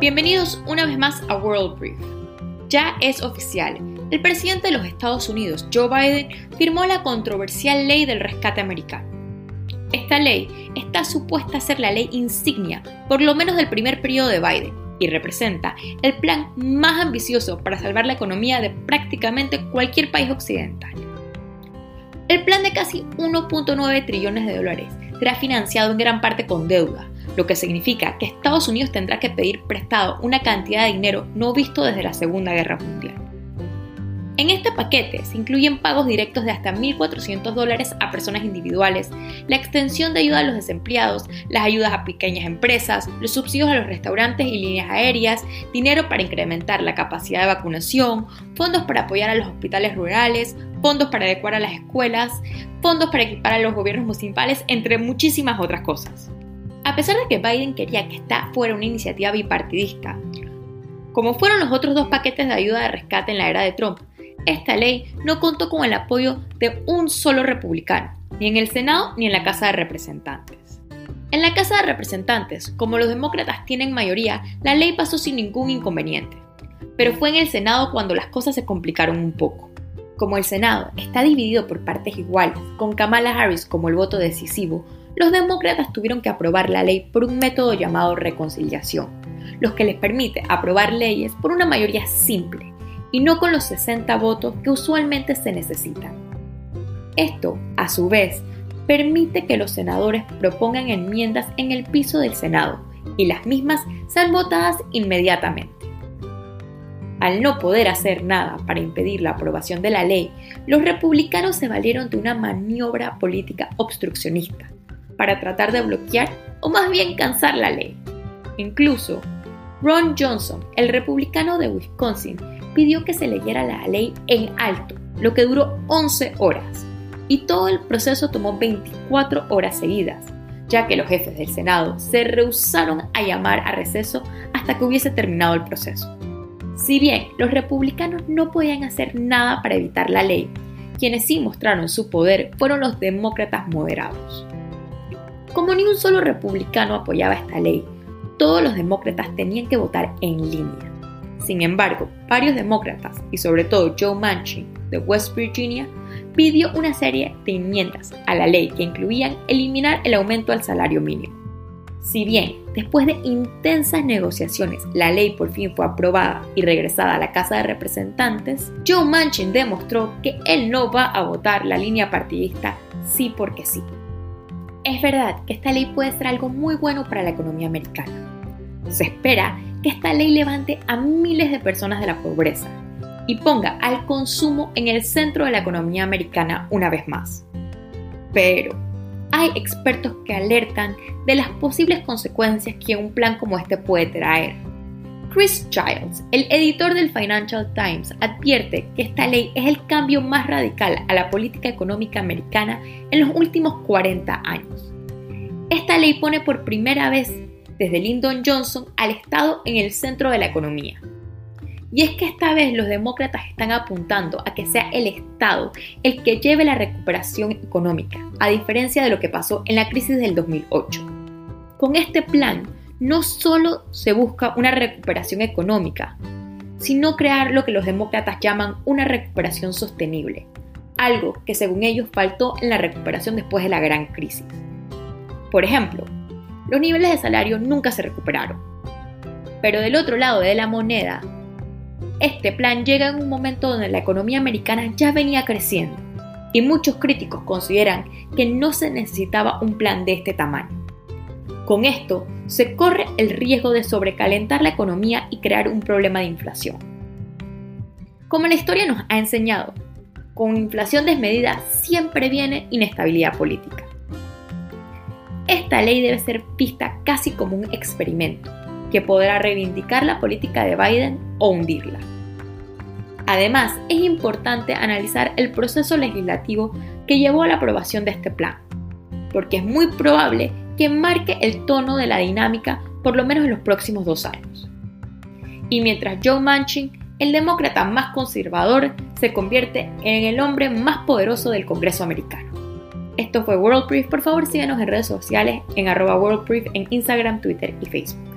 Bienvenidos una vez más a World Brief. Ya es oficial, el presidente de los Estados Unidos, Joe Biden, firmó la controversial ley del rescate americano. Esta ley está supuesta a ser la ley insignia, por lo menos del primer periodo de Biden, y representa el plan más ambicioso para salvar la economía de prácticamente cualquier país occidental. El plan de casi 1.9 trillones de dólares será financiado en gran parte con deuda, lo que significa que Estados Unidos tendrá que pedir prestado una cantidad de dinero no visto desde la Segunda Guerra Mundial. En este paquete se incluyen pagos directos de hasta 1.400 dólares a personas individuales, la extensión de ayuda a los desempleados, las ayudas a pequeñas empresas, los subsidios a los restaurantes y líneas aéreas, dinero para incrementar la capacidad de vacunación, fondos para apoyar a los hospitales rurales, fondos para adecuar a las escuelas, fondos para equipar a los gobiernos municipales, entre muchísimas otras cosas. A pesar de que Biden quería que esta fuera una iniciativa bipartidista, como fueron los otros dos paquetes de ayuda de rescate en la era de Trump, esta ley no contó con el apoyo de un solo republicano, ni en el Senado ni en la Casa de Representantes. En la Casa de Representantes, como los demócratas tienen mayoría, la ley pasó sin ningún inconveniente. Pero fue en el Senado cuando las cosas se complicaron un poco. Como el Senado está dividido por partes iguales, con Kamala Harris como el voto decisivo, los demócratas tuvieron que aprobar la ley por un método llamado reconciliación, los que les permite aprobar leyes por una mayoría simple, y no con los 60 votos que usualmente se necesitan. Esto, a su vez, permite que los senadores propongan enmiendas en el piso del Senado y las mismas sean votadas inmediatamente. Al no poder hacer nada para impedir la aprobación de la ley, los republicanos se valieron de una maniobra política obstruccionista para tratar de bloquear o más bien cansar la ley. Incluso, Ron Johnson, el republicano de Wisconsin, pidió que se leyera la ley en alto, lo que duró 11 horas, y todo el proceso tomó 24 horas seguidas, ya que los jefes del Senado se rehusaron a llamar a receso hasta que hubiese terminado el proceso. Si bien los republicanos no podían hacer nada para evitar la ley, quienes sí mostraron su poder fueron los demócratas moderados. Como ni un solo republicano apoyaba esta ley, todos los demócratas tenían que votar en línea. Sin embargo, varios demócratas, y sobre todo Joe Manchin de West Virginia, pidió una serie de enmiendas a la ley que incluían eliminar el aumento al salario mínimo. Si bien, después de intensas negociaciones, la ley por fin fue aprobada y regresada a la Casa de Representantes, Joe Manchin demostró que él no va a votar la línea partidista sí porque sí. Es verdad que esta ley puede ser algo muy bueno para la economía americana. Se espera que esta ley levante a miles de personas de la pobreza y ponga al consumo en el centro de la economía americana una vez más. Pero hay expertos que alertan de las posibles consecuencias que un plan como este puede traer. Chris Giles, el editor del Financial Times, advierte que esta ley es el cambio más radical a la política económica americana en los últimos 40 años. Esta ley pone por primera vez desde Lyndon Johnson al Estado en el centro de la economía. Y es que esta vez los demócratas están apuntando a que sea el Estado el que lleve la recuperación económica, a diferencia de lo que pasó en la crisis del 2008. Con este plan, no solo se busca una recuperación económica, sino crear lo que los demócratas llaman una recuperación sostenible, algo que según ellos faltó en la recuperación después de la gran crisis. Por ejemplo, los niveles de salario nunca se recuperaron. Pero del otro lado de la moneda, este plan llega en un momento donde la economía americana ya venía creciendo y muchos críticos consideran que no se necesitaba un plan de este tamaño. Con esto, se corre el riesgo de sobrecalentar la economía y crear un problema de inflación. Como la historia nos ha enseñado, con inflación desmedida siempre viene inestabilidad política. Esta ley debe ser vista casi como un experimento que podrá reivindicar la política de Biden o hundirla. Además, es importante analizar el proceso legislativo que llevó a la aprobación de este plan, porque es muy probable que marque el tono de la dinámica por lo menos en los próximos dos años. Y mientras Joe Manchin, el demócrata más conservador, se convierte en el hombre más poderoso del Congreso americano. Esto fue World Por favor, síganos en redes sociales en arroba World en Instagram, Twitter y Facebook.